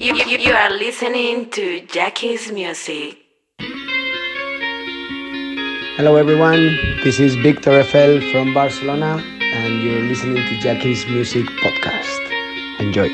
You, you, you are listening to Jackie's Music. Hello everyone, this is Victor Eiffel from Barcelona and you're listening to Jackie's Music Podcast. Enjoy.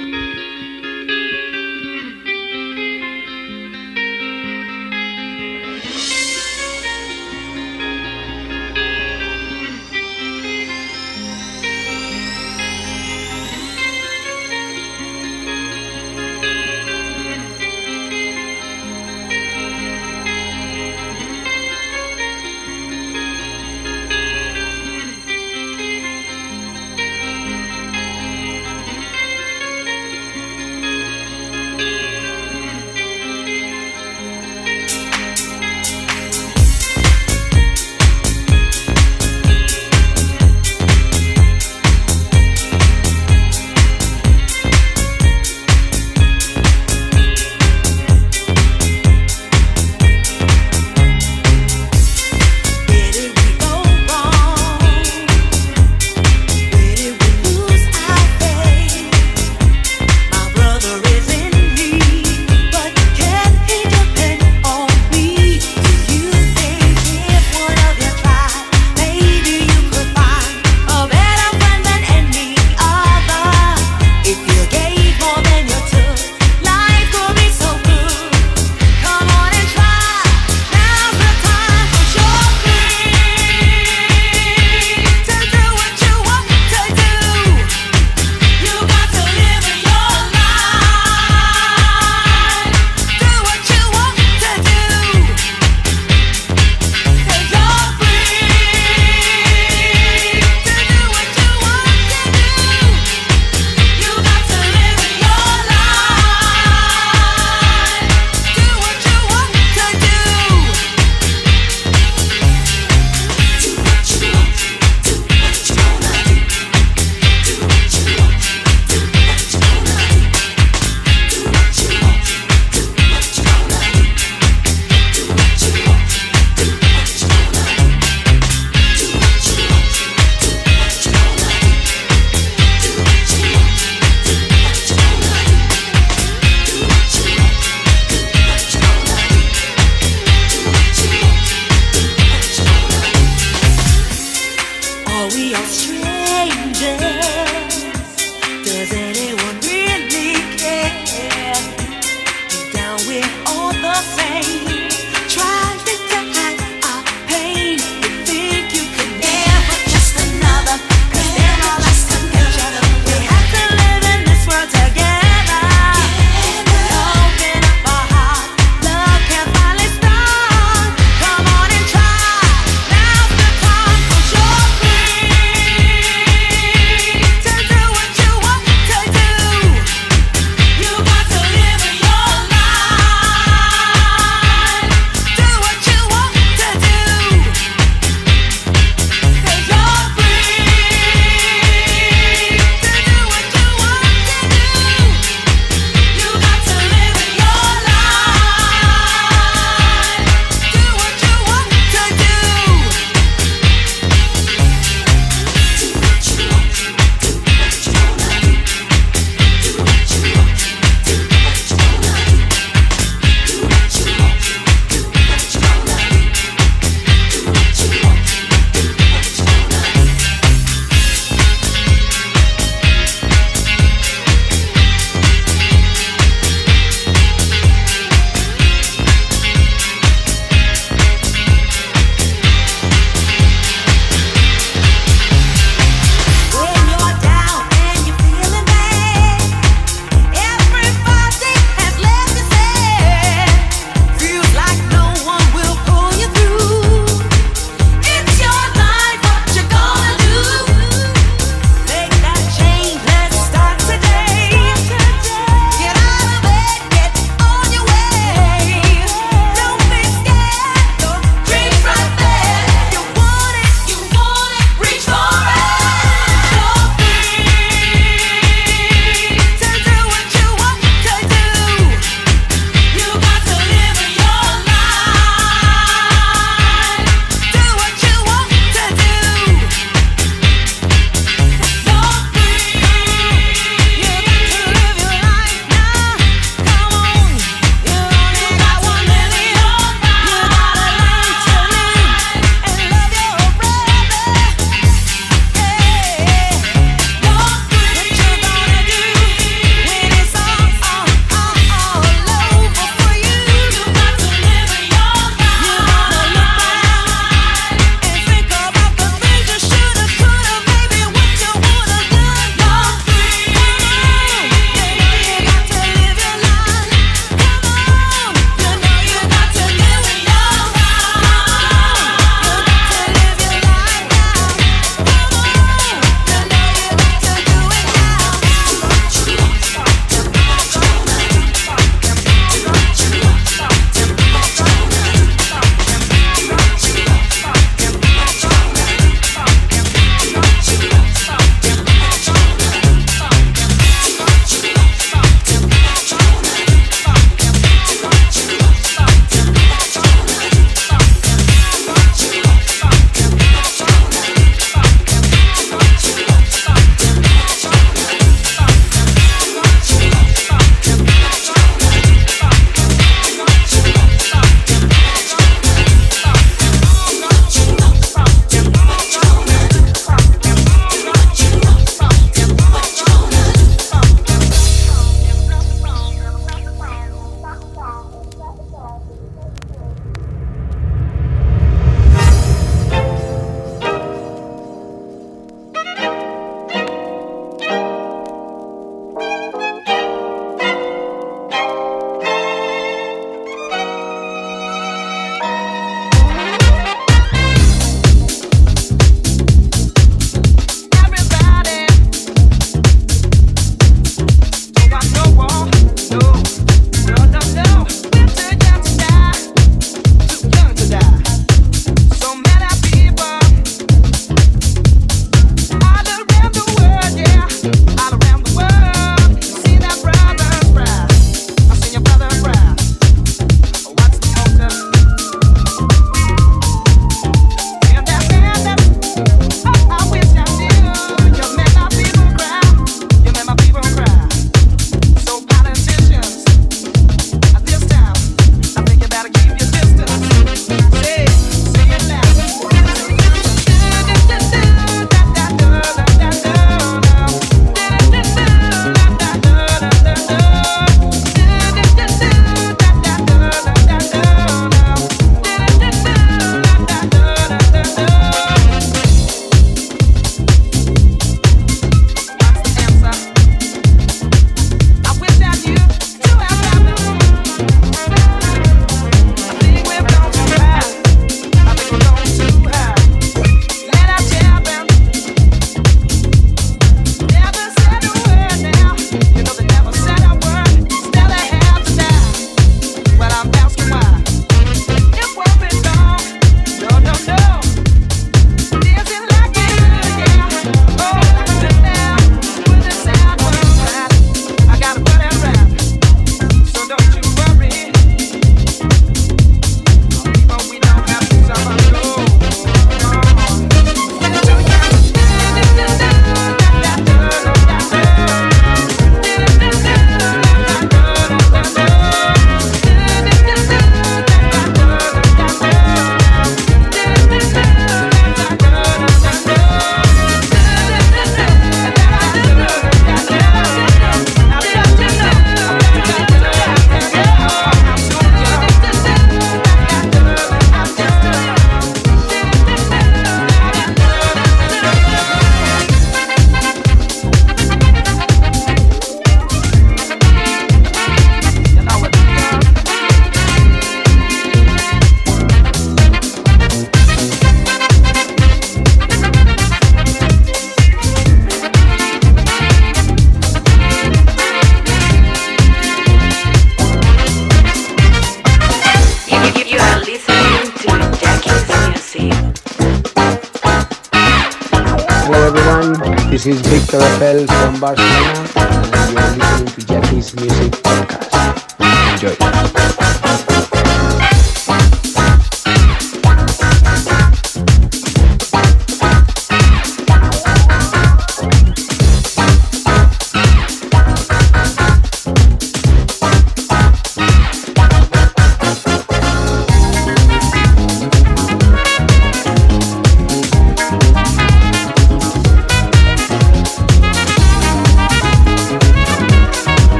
Victor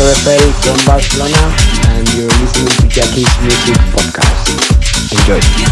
Eiffel from Barcelona, and you're listening to Jackie's Music Podcast. Enjoy.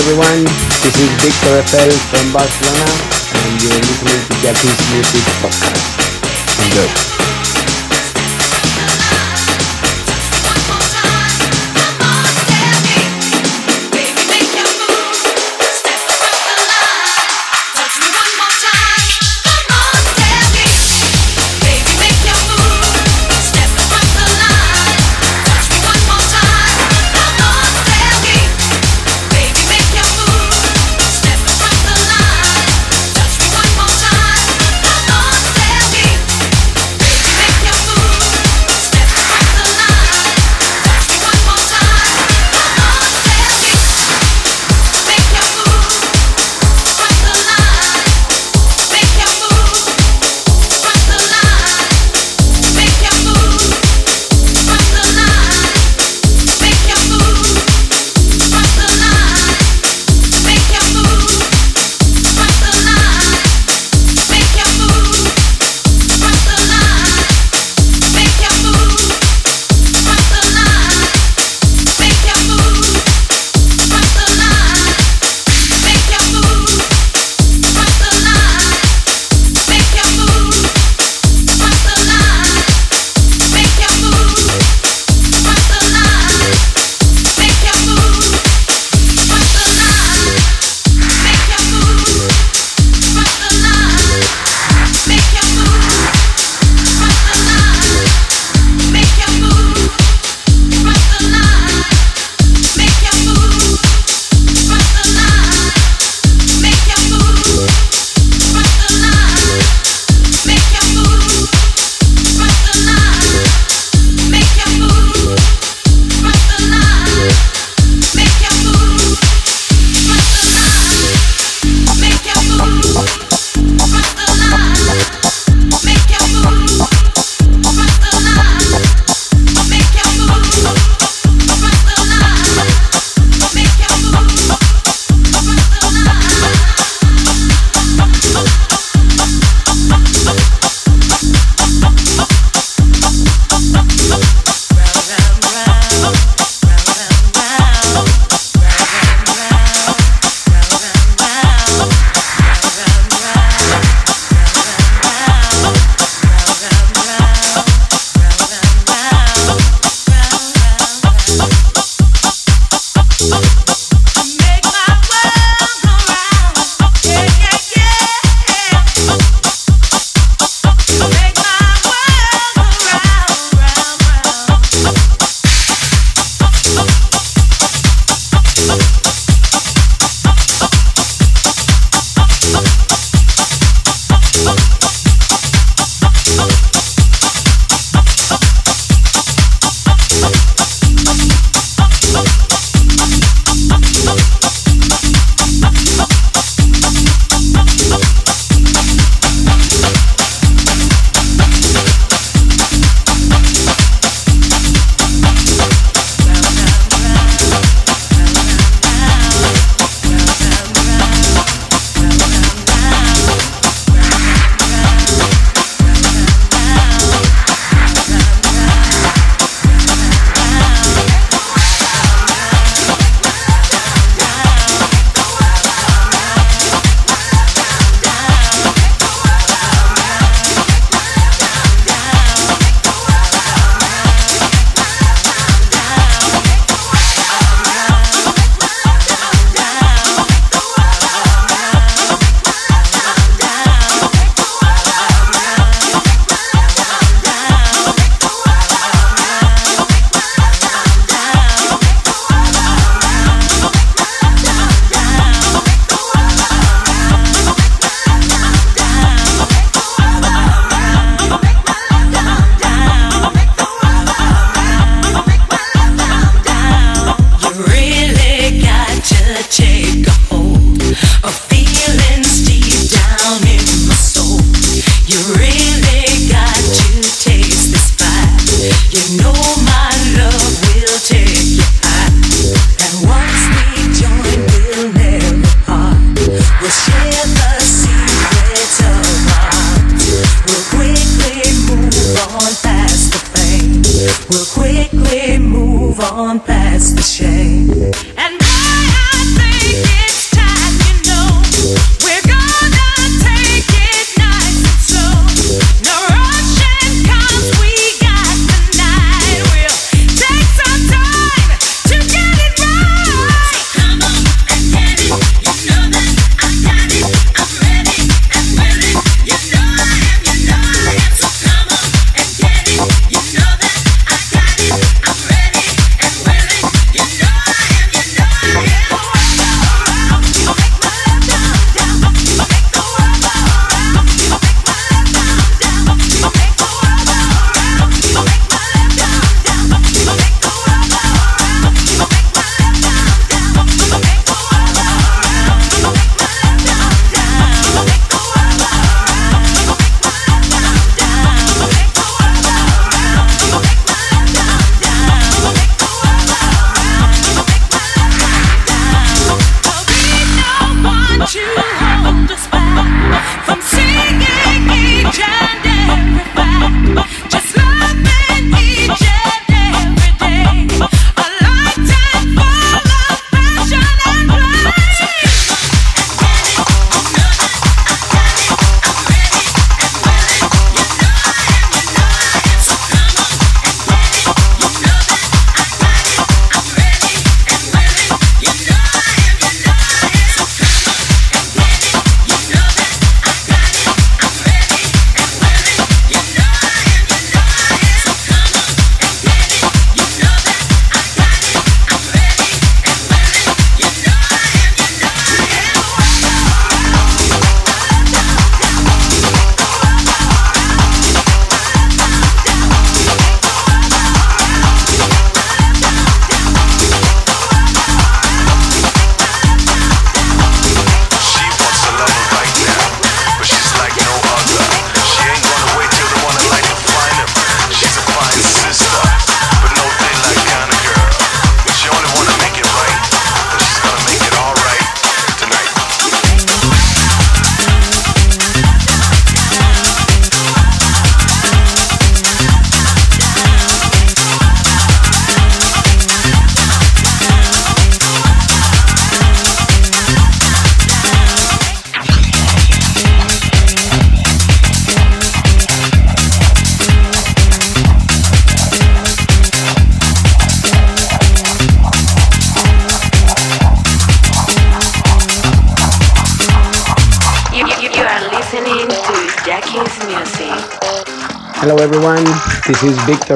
Everyone, this is Victor Eiffel from Barcelona and you're listening to Jackie's Music Podcast. Enjoy.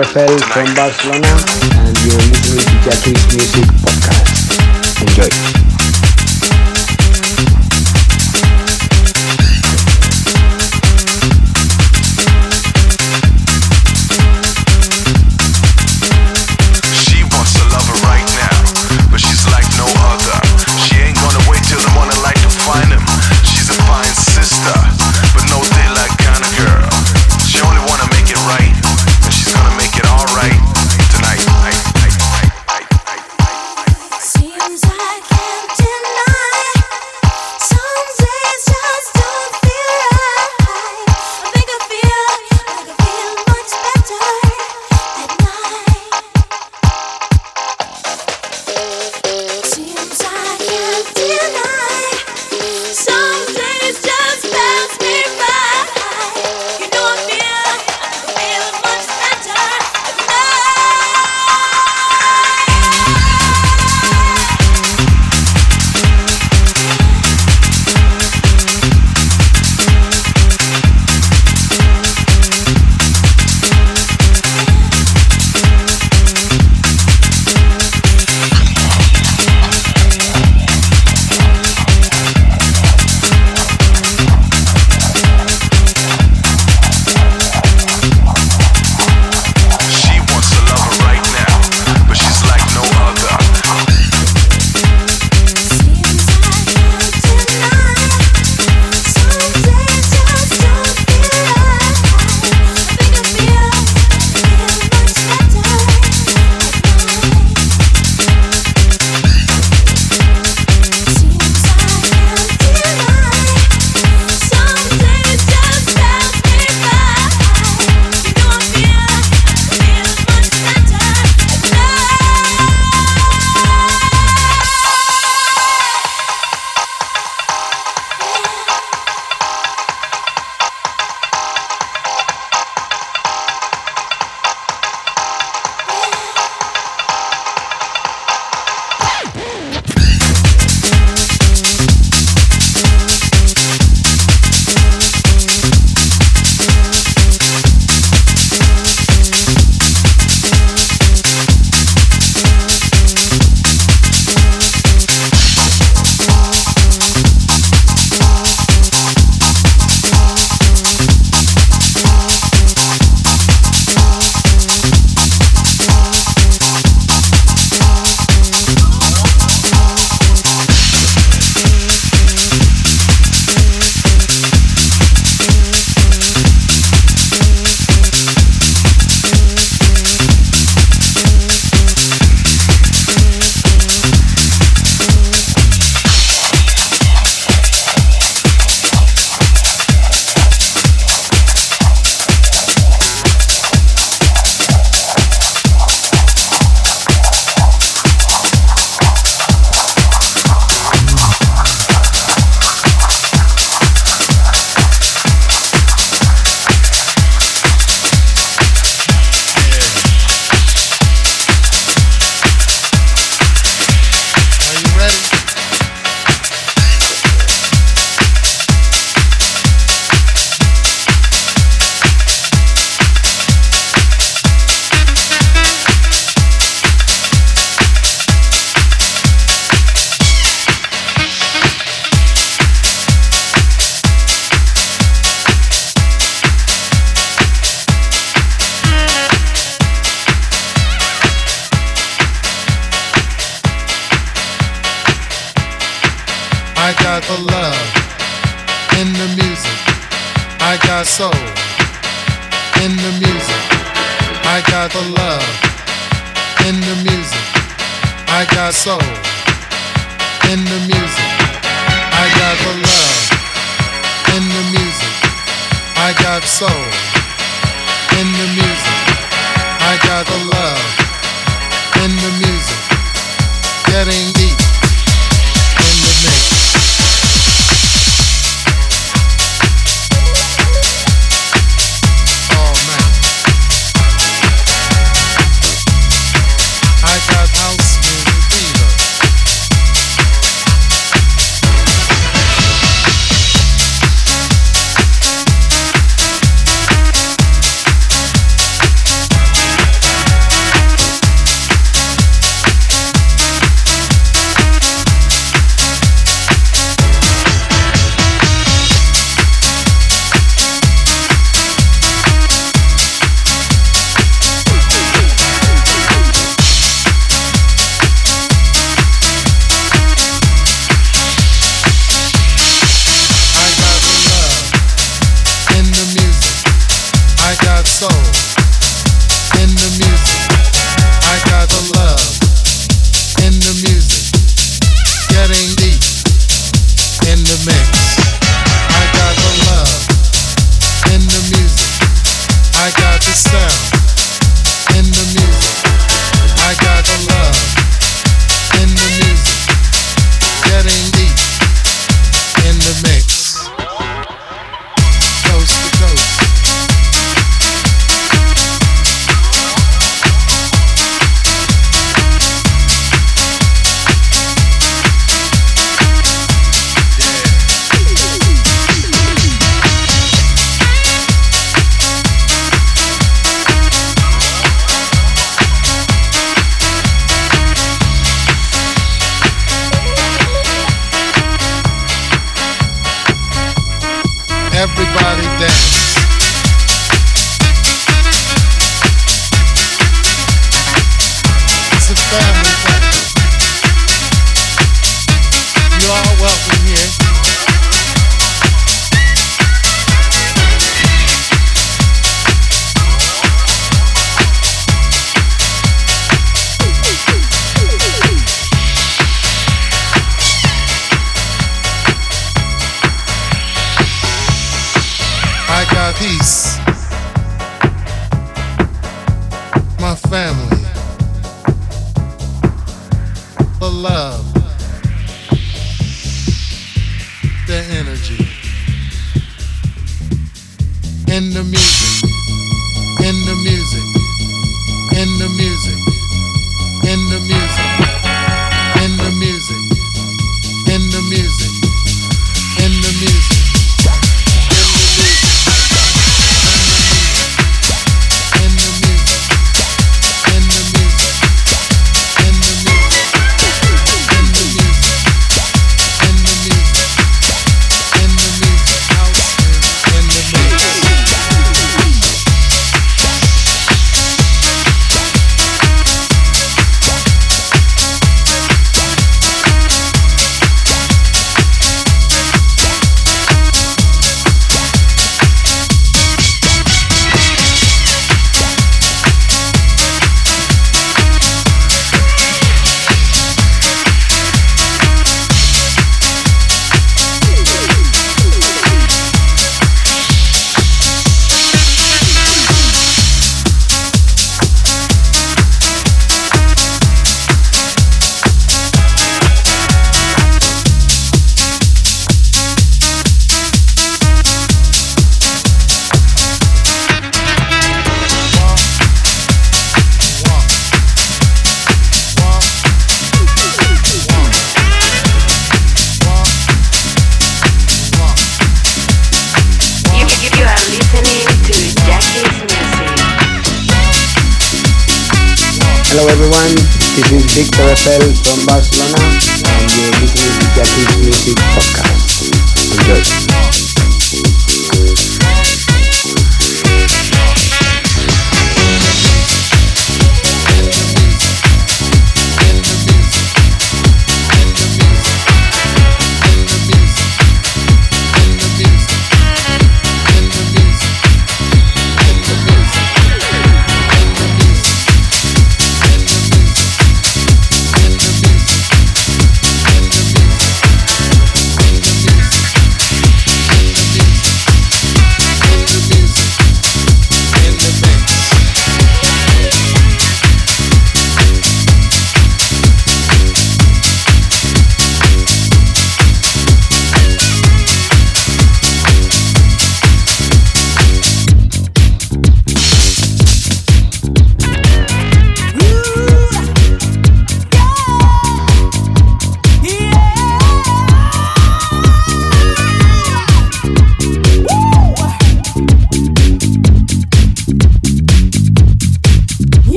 Is from Barcelona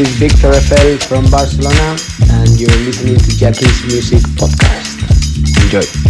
is Victor Eiffel from Barcelona and you're listening to Jackie's Music Podcast. Enjoy.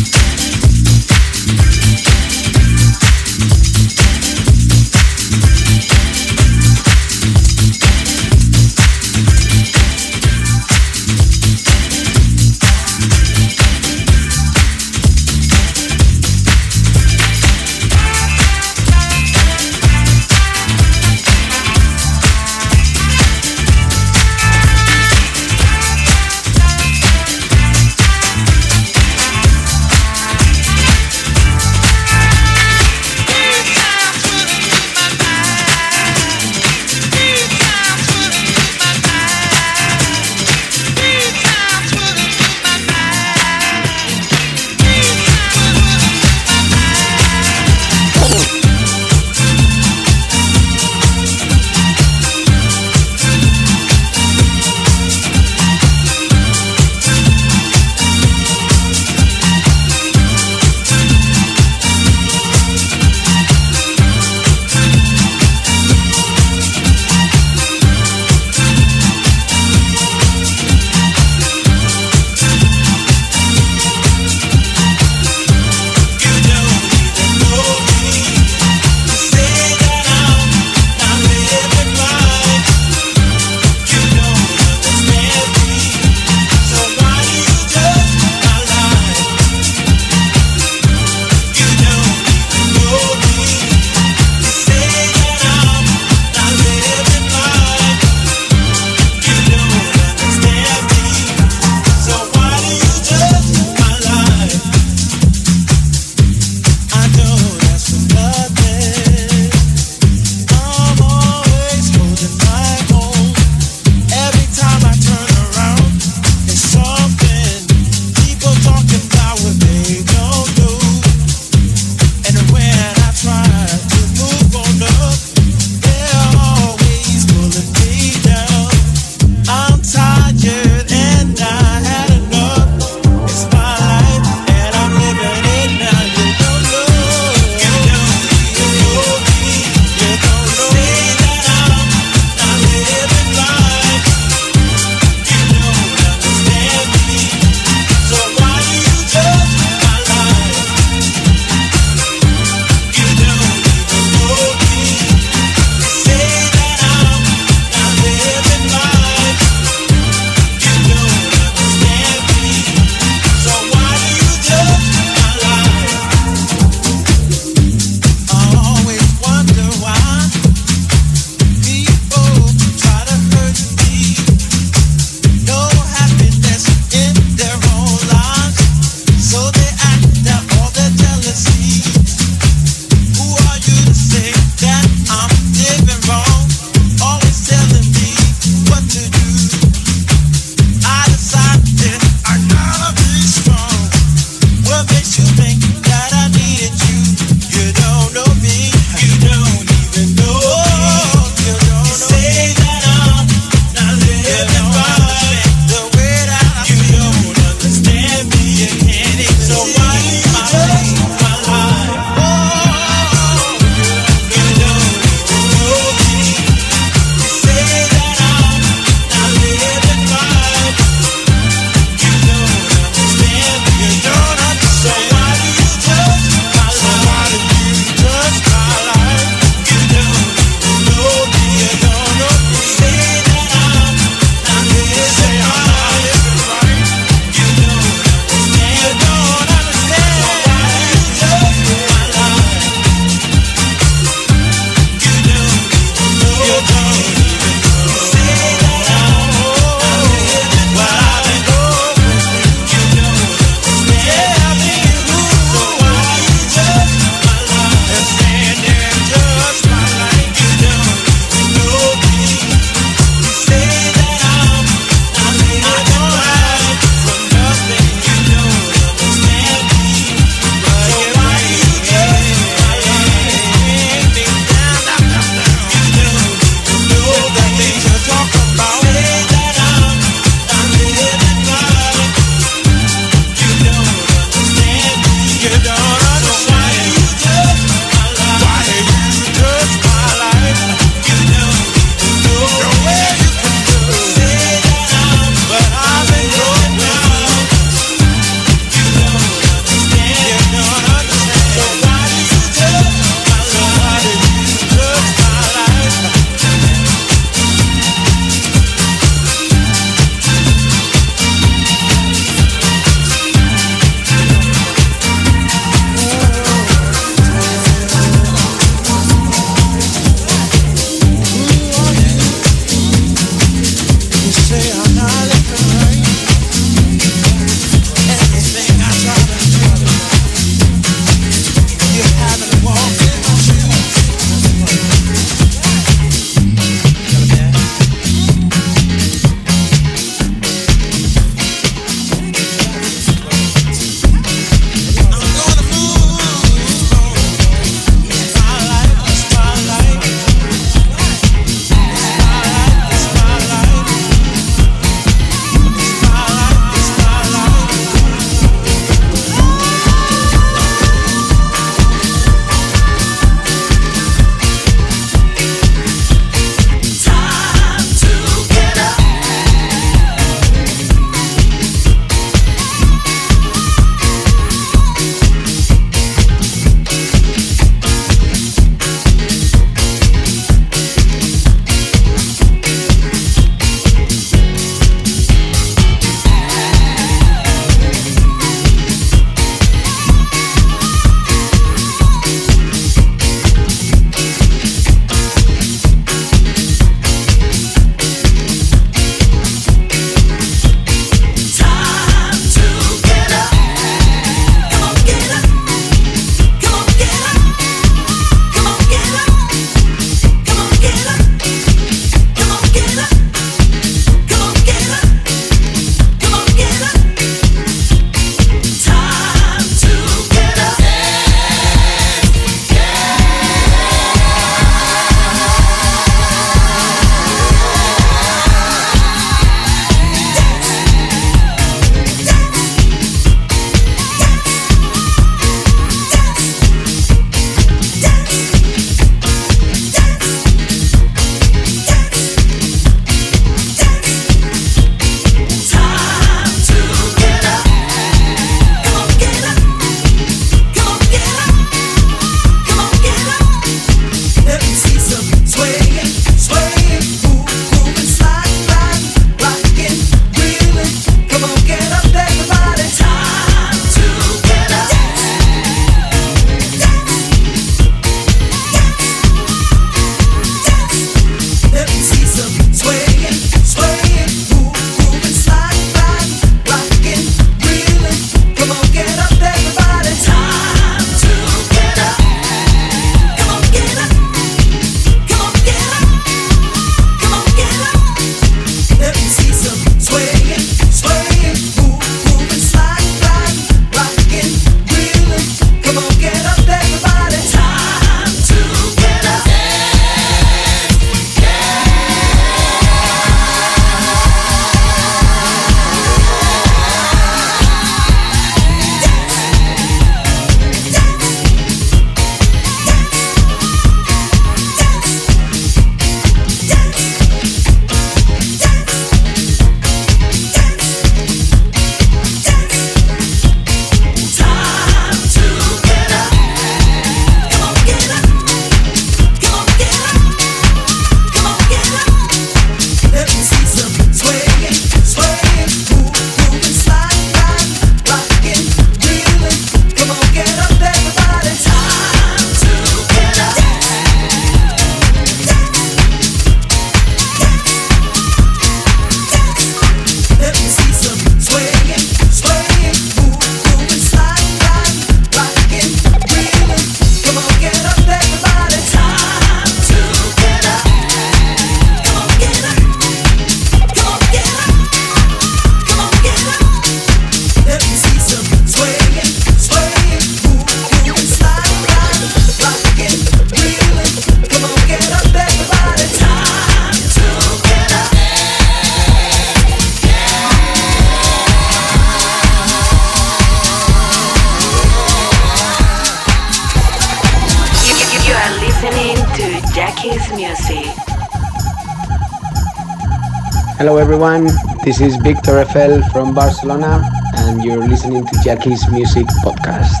This is Victor Eiffel from Barcelona, and you're listening to Jackie's Music Podcast.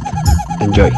Enjoy.